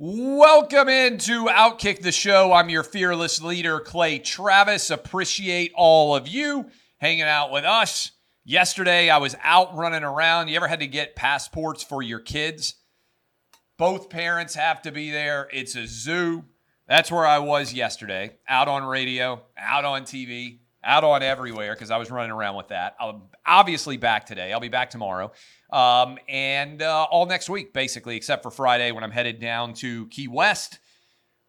Welcome into Outkick the Show. I'm your fearless leader, Clay Travis. Appreciate all of you hanging out with us. Yesterday, I was out running around. You ever had to get passports for your kids? Both parents have to be there. It's a zoo. That's where I was yesterday, out on radio, out on TV, out on everywhere because I was running around with that. I'm obviously back today. I'll be back tomorrow um, and uh, all next week, basically, except for Friday when I'm headed down to Key West.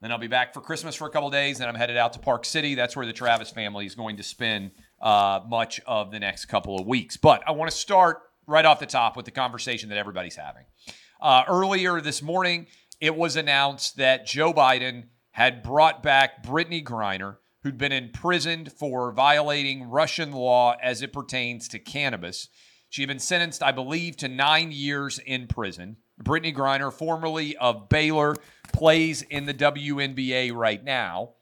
Then I'll be back for Christmas for a couple days. Then I'm headed out to Park City. That's where the Travis family is going to spend uh, much of the next couple of weeks. But I want to start right off the top with the conversation that everybody's having. Uh, earlier this morning, it was announced that Joe Biden had brought back Brittney Griner, who'd been imprisoned for violating Russian law as it pertains to cannabis. She had been sentenced, I believe, to nine years in prison. Brittney Griner, formerly of Baylor, plays in the WNBA right now.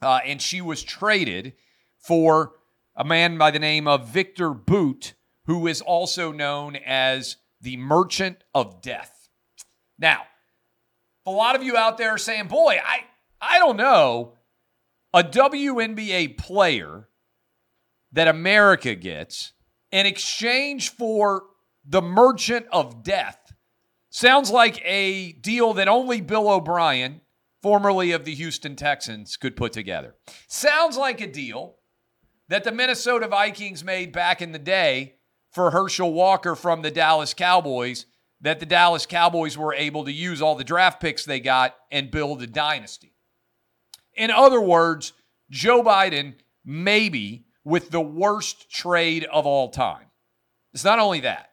Uh, and she was traded for a man by the name of Victor Bout, who is also known as the Merchant of Death. Now, a lot of you out there are saying, boy, I, I don't know. A WNBA player that America gets in exchange for the merchant of death sounds like a deal that only Bill O'Brien, formerly of the Houston Texans, could put together. Sounds like a deal that the Minnesota Vikings made back in the day for Herschel Walker from the Dallas Cowboys, that the Dallas Cowboys were able to use all the draft picks they got and build a dynasty. In other words, Joe Biden maybe with the worst trade of all time. It's not only that,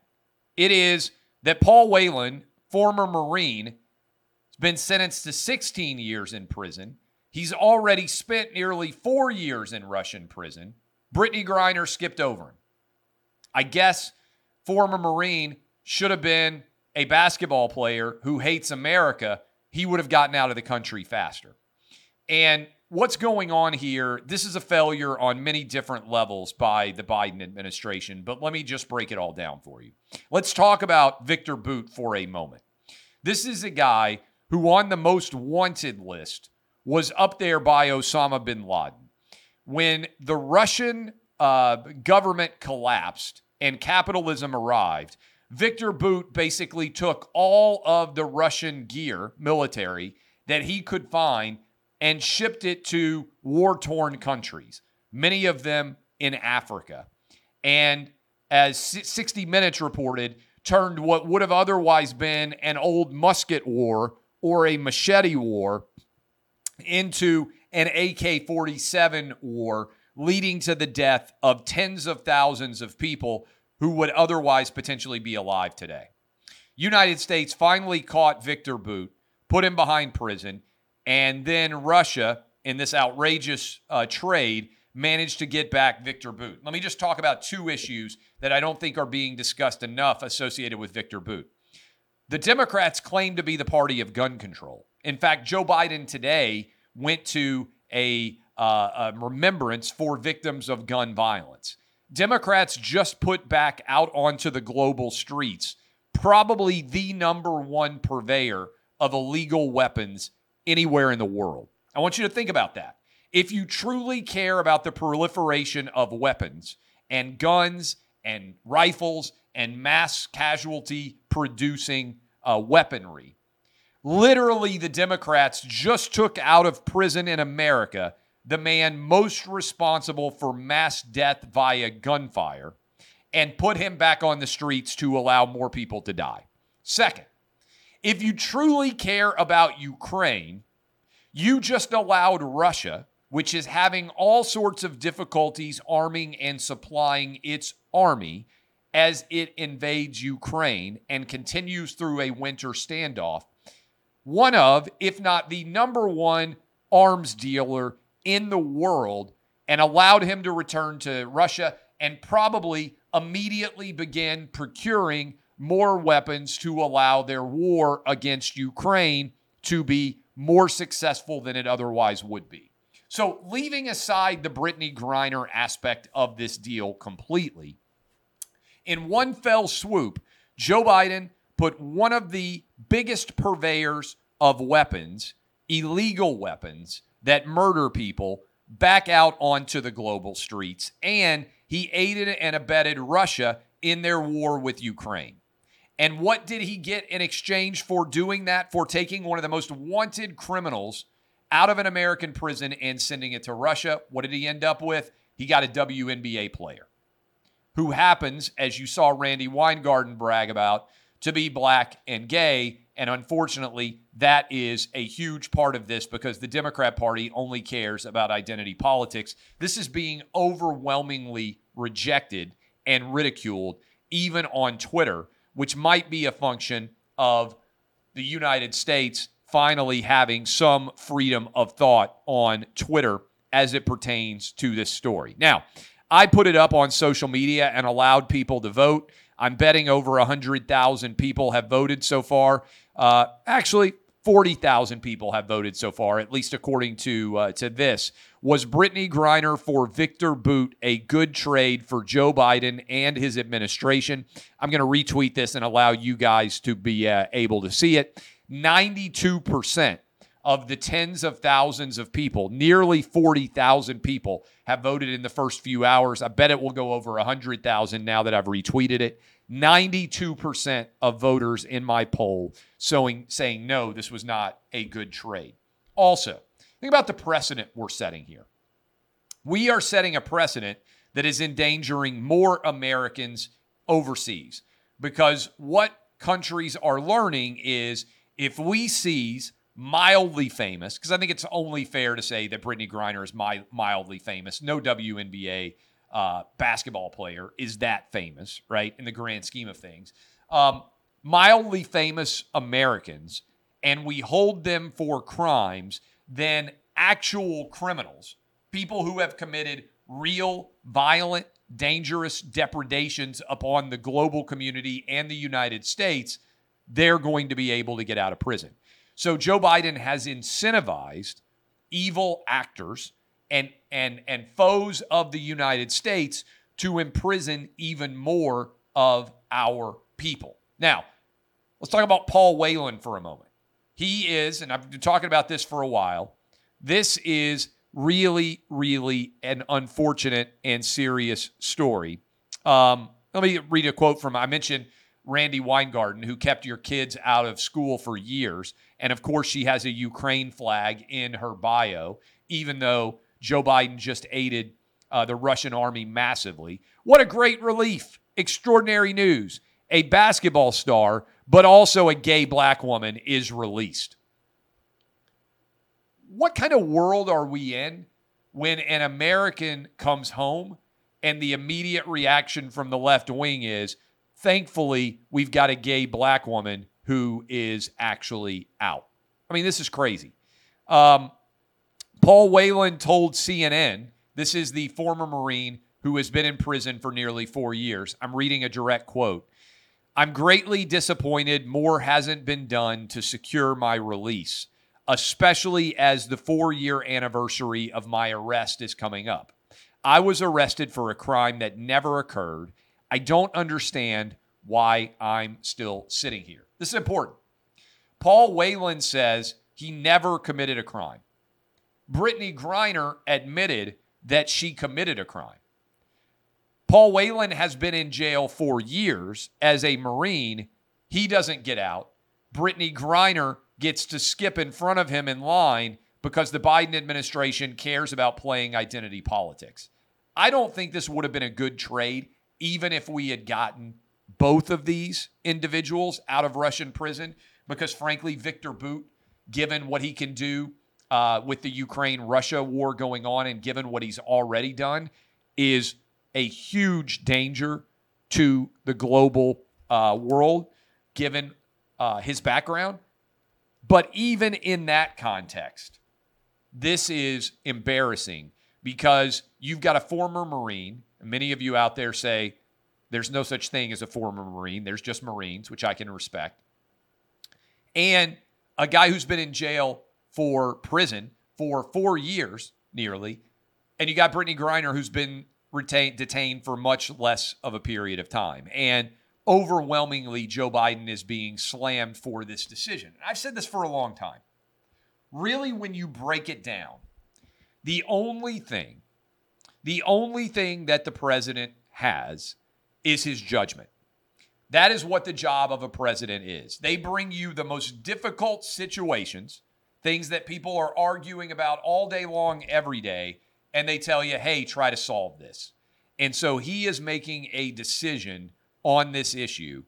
it is that Paul Whelan, former Marine, has been sentenced to 16 years in prison. He's already spent nearly four years in Russian prison. Brittney Griner skipped over him. I guess former Marine should have been a basketball player who hates America. He would have gotten out of the country faster. And what's going on here, this is a failure on many different levels by the Biden administration, but let me just break it all down for you. Let's talk about Victor Bout for a moment. This is a guy who, on the most wanted list, was up there by Osama bin Laden. When the Russian uh, government collapsed and capitalism arrived, Victor Bout basically took all of the Russian gear, military, that he could find and shipped it to war torn countries, many of them in Africa. And as 60 Minutes reported, turned what would have otherwise been an old musket war or a machete war into an AK 47 war, leading to the death of tens of thousands of people who would otherwise potentially be alive today. United States finally caught Victor Bout, put him behind prison, and then Russia, in this outrageous uh, trade, managed to get back Victor Bout. Let me just talk about two issues that I don't think are being discussed enough associated with Victor Bout. The Democrats claim to be the party of gun control. In fact, Joe Biden today went to a, uh, a remembrance for victims of gun violence. Democrats just put back out onto the global streets probably the number one purveyor of illegal weapons anywhere in the world. I want you to think about that. If you truly care about the proliferation of weapons and guns and rifles and mass casualty producing uh, weaponry, literally the Democrats just took out of prison in America the man most responsible for mass death via gunfire and put him back on the streets to allow more people to die. Second, if you truly care about Ukraine, you just allowed Russia, which is having all sorts of difficulties arming and supplying its army as it invades Ukraine and continues through a winter standoff, one of, if not the number one arms dealer in the world, and allowed him to return to Russia and probably immediately begin procuring more weapons to allow their war against Ukraine to be more successful than it otherwise would be. So, leaving aside the Brittney Griner aspect of this deal completely, in one fell swoop, Joe Biden put one of the biggest purveyors of weapons, illegal weapons that murder people, back out onto the global streets. And he aided and abetted Russia in their war with Ukraine. And what did he get in exchange for doing that? For taking one of the most wanted criminals out of an American prison and sending it to Russia. What did he end up with? He got a WNBA player who happens, as you saw Randi Weingarten brag about, to be black and gay. And unfortunately, that is a huge part of this because the Democrat Party only cares about identity politics. This is being overwhelmingly rejected and ridiculed, even on Twitter, which might be a function of the United States finally having some freedom of thought on Twitter as it pertains to this story. Now, I put it up on social media and allowed people to vote. I'm betting over 100,000 people have voted so far. Uh, actually, 40,000 people have voted so far, at least according to uh, to this. Was Brittney Griner for Victor Bout a good trade for Joe Biden and his administration? I'm going to retweet this and allow you guys to be uh, able to see it. 92% of the tens of thousands of people, nearly 40,000 people, have voted in the first few hours. I bet it will go over 100,000 now that I've retweeted it. 92% of voters in my poll showing, saying no, this was not a good trade. Also, think about the precedent we're setting here. We are setting a precedent that is endangering more Americans overseas because what countries are learning is if we seize mildly famous, because I think it's only fair to say that Brittney Griner is my, mildly famous. No WNBA uh, basketball player is that famous, right, in the grand scheme of things. Um, mildly famous Americans, and we hold them for crimes, then actual criminals, people who have committed real, violent, dangerous depredations upon the global community and the United States, they're going to be able to get out of prison. So Joe Biden has incentivized evil actors and and and foes of the United States to imprison even more of our people. Now, let's talk about Paul Whelan for a moment. He is, and I've been talking about this for a while. This is really, really an unfortunate and serious story. Um, let me read a quote from I mentioned Randi Weingarten, who kept your kids out of school for years. And of course, she has a Ukraine flag in her bio, even though Joe Biden just aided uh, the Russian army massively. What a great relief! Extraordinary news. A basketball star, but also a gay black woman, is released. What kind of world are we in when an American comes home and the immediate reaction from the left wing is, thankfully, we've got a gay black woman who is actually out? I mean, this is crazy. Um, Paul Whelan told CNN, this is the former Marine who has been in prison for nearly four years. I'm reading a direct quote. I'm greatly disappointed more hasn't been done to secure my release, especially as the four year anniversary of my arrest is coming up. I was arrested for a crime that never occurred. I don't understand why I'm still sitting here. This is important. Paul Whelan says he never committed a crime. Brittney Griner admitted that she committed a crime. Paul Whelan has been in jail for years as a Marine. He doesn't get out. Brittney Griner gets to skip in front of him in line because the Biden administration cares about playing identity politics. I don't think this would have been a good trade, even if we had gotten both of these individuals out of Russian prison, because frankly, Victor Bout, given what he can do uh, with the Ukraine Russia war going on and given what he's already done, is a huge danger to the global uh, world, given uh, his background. But even in that context, this is embarrassing because you've got a former Marine. Many of you out there say there's no such thing as a former Marine, there's just Marines, which I can respect. And a guy who's been in jail for prison for four years nearly. And you got Brittney Griner, who's been retained, detained for much less of a period of time. And overwhelmingly Joe Biden is being slammed for this decision. I've said this for a long time. Really, when you break it down, the only thing, the only thing that the president has is his judgment. That is what the job of a president is. They bring you the most difficult situations, things that people are arguing about all day long, every day, and they tell you, hey, try to solve this. And so he is making a decision on this issue.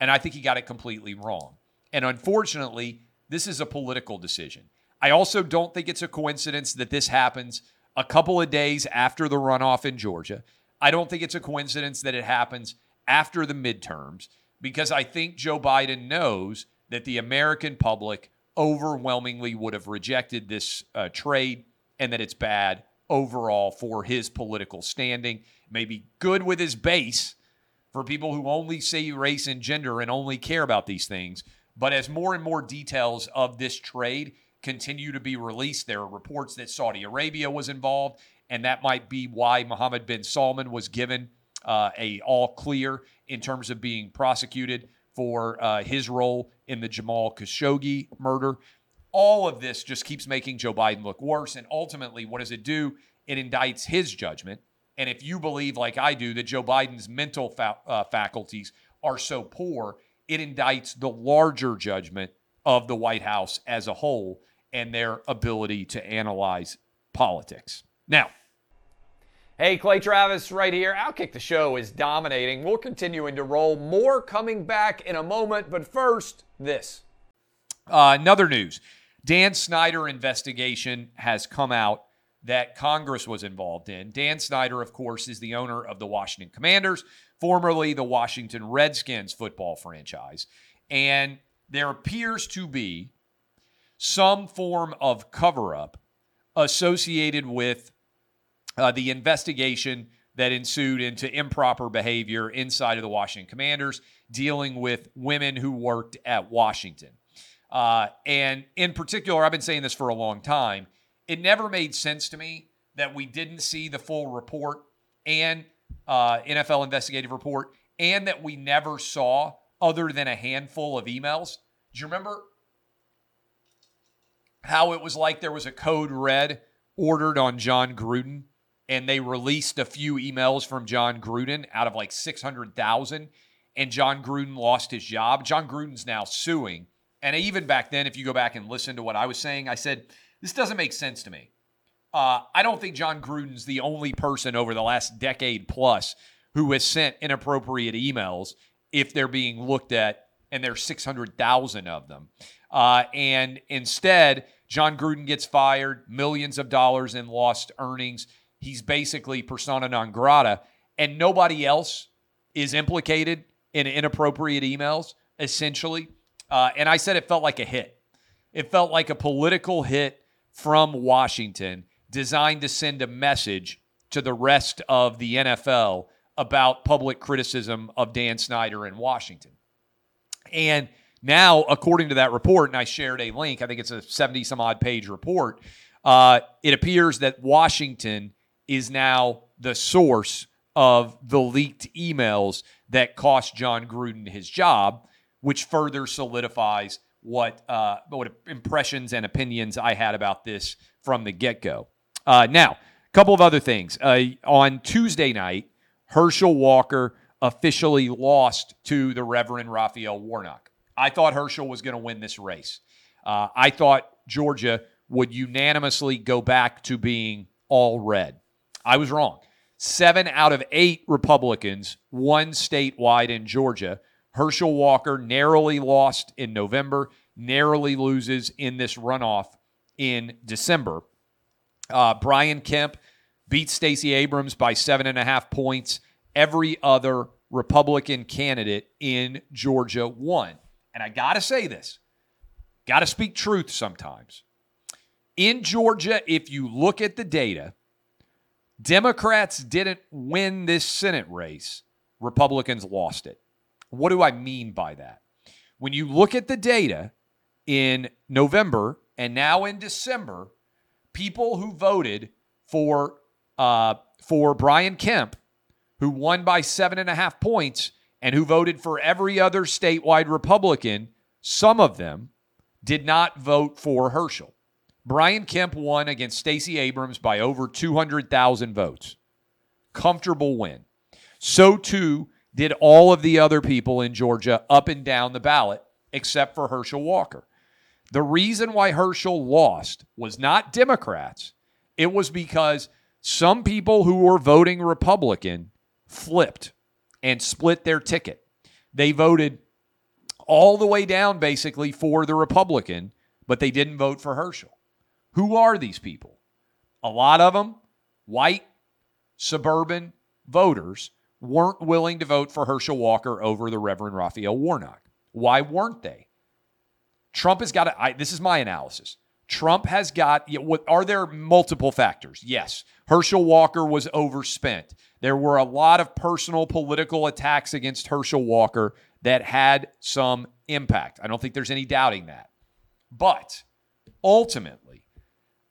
And I think he got it completely wrong. And unfortunately, this is a political decision. I also don't think it's a coincidence that this happens a couple of days after the runoff in Georgia. I don't think it's a coincidence that it happens after the midterms because I think Joe Biden knows that the American public overwhelmingly would have rejected this uh, trade and that it's bad overall for his political standing. Maybe good with his base for people who only see race and gender and only care about these things. But as more and more details of this trade continue to be released, there are reports that Saudi Arabia was involved, and that might be why Mohammed bin Salman was given uh, a all clear in terms of being prosecuted for uh, his role in the Jamal Khashoggi murder all of this just keeps making Joe Biden look worse. And ultimately, what does it do? It indicts his judgment. And if you believe, like I do, that Joe Biden's mental fa- uh, faculties are so poor, it indicts the larger judgment of the White House as a whole and their ability to analyze politics. Now, Hey, Clay Travis right here. Outkick the show is dominating. We're continuing to roll. More coming back in a moment, but first, this. Uh, another news Dan Snyder investigation has come out that Congress was involved in. Dan Snyder, of course, is the owner of the Washington Commanders, formerly the Washington Redskins football franchise. And there appears to be some form of cover up associated with uh, the investigation that ensued into improper behavior inside of the Washington Commanders dealing with women who worked at Washington. Uh, and in particular, I've been saying this for a long time. It never made sense to me that we didn't see the full report and uh, NFL investigative report, and that we never saw other than a handful of emails. Do you remember how it was like there was a code red ordered on Jon Gruden, and they released a few emails from Jon Gruden out of like 600,000, and Jon Gruden lost his job? Jon Gruden's now suing and even back then, if you go back and listen to what I was saying, I said, this doesn't make sense to me. Uh, I don't think Jon Gruden's the only person over the last decade plus who has sent inappropriate emails if they're being looked at, and there's 600,000 of them. Uh, and instead, Jon Gruden gets fired, millions of dollars in lost earnings. He's basically persona non grata, and nobody else is implicated in inappropriate emails, essentially. Uh, and I said it felt like a hit. It felt like a political hit from Washington designed to send a message to the rest of the NFL about public criticism of Dan Snyder in Washington. And now, according to that report, and I shared a link, I think it's a 70 some odd page report, uh, it appears that Washington is now the source of the leaked emails that cost Jon Gruden his job which further solidifies what uh, what impressions and opinions I had about this from the get go. Uh, now, a couple of other things. Uh, on Tuesday night, Herschel Walker officially lost to the Reverend Raphael Warnock. I thought Herschel was going to win this race. Uh, I thought Georgia would unanimously go back to being all red. I was wrong. Seven out of eight Republicans won statewide in Georgia Herschel Walker narrowly lost in November, narrowly loses in this runoff in December. Uh, Brian Kemp beat Stacey Abrams by seven and a half points. Every other Republican candidate in Georgia won. And I got to say this, got to speak truth sometimes. In Georgia, if you look at the data, Democrats didn't win this Senate race, Republicans lost it. What do I mean by that? When you look at the data in November and now in December, people who voted for uh, for Brian Kemp, who won by seven and a half points, and who voted for every other statewide Republican, some of them did not vote for Herschel. Brian Kemp won against Stacey Abrams by over 200,000 votes. Comfortable win. So too did all of the other people in Georgia up and down the ballot, except for Herschel Walker. The reason why Herschel lost was not Democrats, it was because some people who were voting Republican flipped and split their ticket. They voted all the way down basically for the Republican, but they didn't vote for Herschel. Who are these people? A lot of them, white, suburban voters, weren't willing to vote for Herschel Walker over the Reverend Raphael Warnock. Why weren't they? Trump has got to, I, this is my analysis. Trump has got, what are there multiple factors? Yes. Herschel Walker was overspent. There were a lot of personal political attacks against Herschel Walker that had some impact. I don't think there's any doubting that. But ultimately,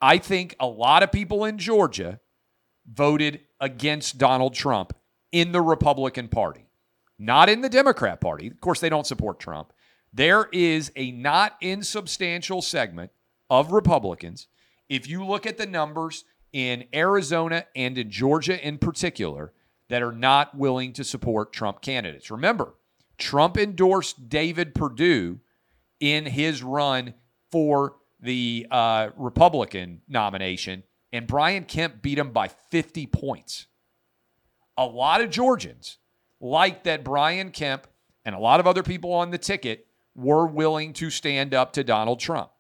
I think a lot of people in Georgia voted against Donald Trump in the Republican Party, not in the Democrat Party. Of course, they don't support Trump. There is a not insubstantial segment of Republicans. If you look at the numbers in Arizona and in Georgia in particular, that are not willing to support Trump candidates. Remember, Trump endorsed David Perdue in his run for the uh, Republican nomination, and Brian Kemp beat him by 50 points. A lot of Georgians like that Brian Kemp and a lot of other people on the ticket were willing to stand up to Donald Trump.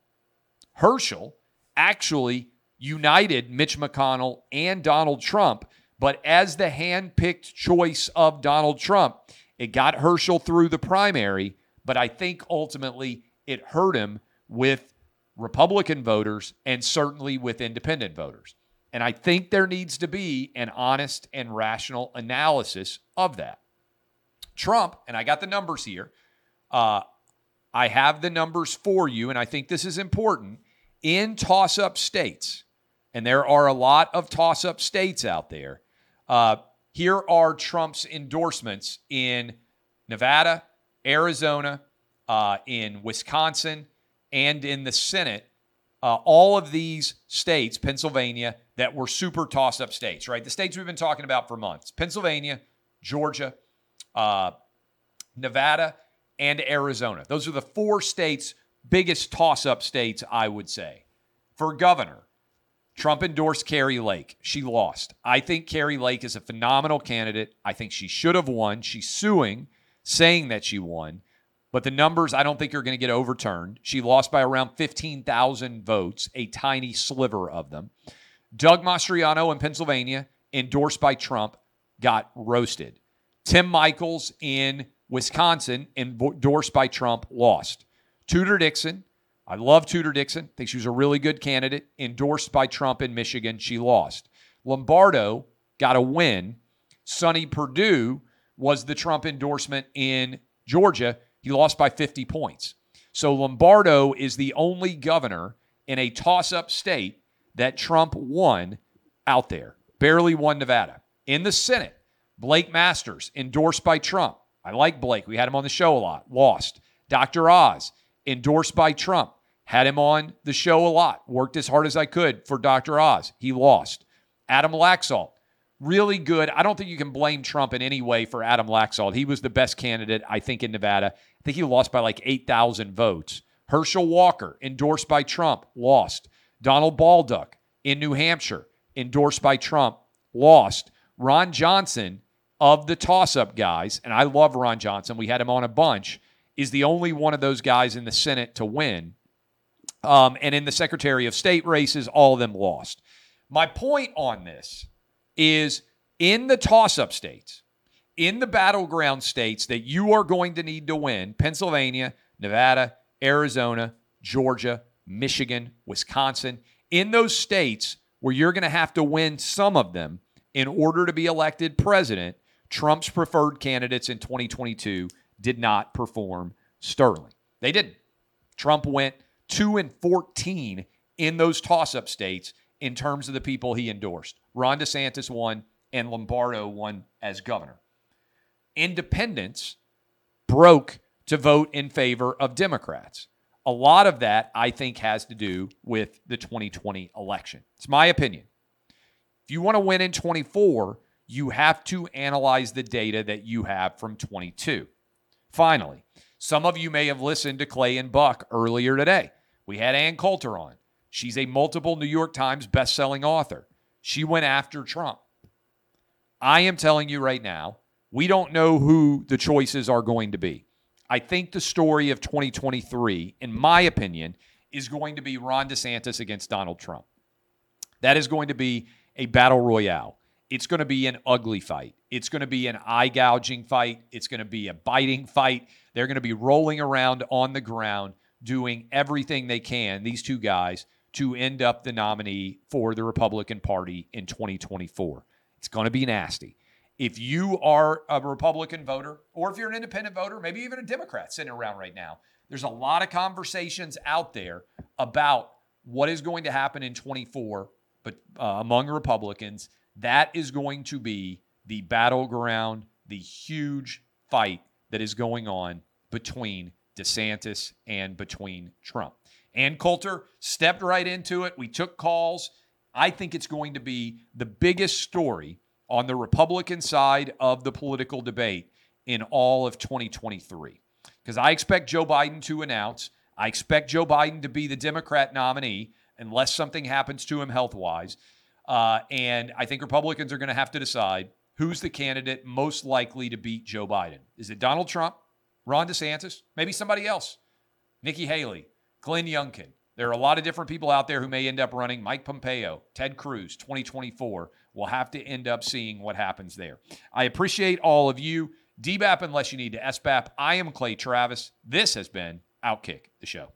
Herschel actually united Mitch McConnell and Donald Trump, but as the hand-picked choice of Donald Trump, it got Herschel through the primary, but I think ultimately it hurt him with Republican voters and certainly with independent voters. And I think there needs to be an honest and rational analysis of that. Trump, and I got the numbers here, uh, I have the numbers for you, and I think this is important. In toss up states, and there are a lot of toss up states out there, uh, here are Trump's endorsements in Nevada, Arizona, uh, in Wisconsin, and in the Senate. Uh, all of these states, Pennsylvania, that were super toss up states, right? The states we've been talking about for months Pennsylvania, Georgia, uh, Nevada, and Arizona. Those are the four states, biggest toss up states, I would say. For governor, Trump endorsed Kari Lake. She lost. I think Kari Lake is a phenomenal candidate. I think she should have won. She's suing, saying that she won. But the numbers, I don't think are going to get overturned. She lost by around 15,000 votes, a tiny sliver of them. Doug Mastriano in Pennsylvania, endorsed by Trump, got roasted. Tim Michels in Wisconsin, endorsed by Trump, lost. Tudor Dixon, I love Tudor Dixon. think she was a really good candidate. Endorsed by Trump in Michigan, she lost. Lombardo got a win. Sonny Perdue was the Trump endorsement in Georgia. He lost by 50 points. So Lombardo is the only governor in a toss up state that Trump won out there. Barely won Nevada. In the Senate, Blake Masters, endorsed by Trump. I like Blake. We had him on the show a lot. Lost. Dr. Oz, endorsed by Trump. Had him on the show a lot. Worked as hard as I could for Dr. Oz. He lost. Adam Laxalt, really good. I don't think you can blame Trump in any way for Adam Laxalt. He was the best candidate, I think, in Nevada. I think he lost by like 8,000 votes. Herschel Walker, endorsed by Trump, lost. Donald Bolduc in New Hampshire, endorsed by Trump, lost. Ron Johnson of the toss up guys, and I love Ron Johnson, we had him on a bunch, is the only one of those guys in the Senate to win. Um, and in the Secretary of State races, all of them lost. My point on this is in the toss up states, in the battleground states that you are going to need to win Pennsylvania, Nevada, Arizona, Georgia, Michigan, Wisconsin in those states where you're going to have to win some of them in order to be elected president, Trump's preferred candidates in 2022 did not perform sterling. They didn't. Trump went 2 and 14 in those toss up states in terms of the people he endorsed. Ron DeSantis won and Lombardo won as governor. Independents broke to vote in favor of Democrats. A lot of that, I think, has to do with the 2020 election. It's my opinion. If you want to win in 24, you have to analyze the data that you have from 22. Finally, some of you may have listened to Clay and Buck earlier today. We had Ann Coulter on. She's a multiple New York Times best-selling author. She went after Trump. I am telling you right now, we don't know who the choices are going to be. I think the story of 2023, in my opinion, is going to be Ron DeSantis against Donald Trump. That is going to be a battle royale. It's going to be an ugly fight. It's going to be an eye gouging fight. It's going to be a biting fight. They're going to be rolling around on the ground doing everything they can, these two guys, to end up the nominee for the Republican Party in 2024. It's going to be nasty. If you are a Republican voter, or if you're an independent voter, maybe even a Democrat sitting around right now, there's a lot of conversations out there about what is going to happen in 24 but uh, among Republicans. That is going to be the battleground, the huge fight that is going on between DeSantis and between Trump. Ann Coulter stepped right into it. We took calls. I think it's going to be the biggest story on the Republican side of the political debate in all of 2023. Because I expect Joe Biden to announce, I expect Joe Biden to be the Democrat nominee unless something happens to him health wise. Uh, and I think Republicans are going to have to decide who's the candidate most likely to beat Joe Biden. Is it Donald Trump, Ron DeSantis, maybe somebody else, Nikki Haley, Glenn Youngkin? There are a lot of different people out there who may end up running. Mike Pompeo, Ted Cruz, 2024. We'll have to end up seeing what happens there. I appreciate all of you. DBAP unless you need to SBAP. I am Clay Travis. This has been Outkick the Show.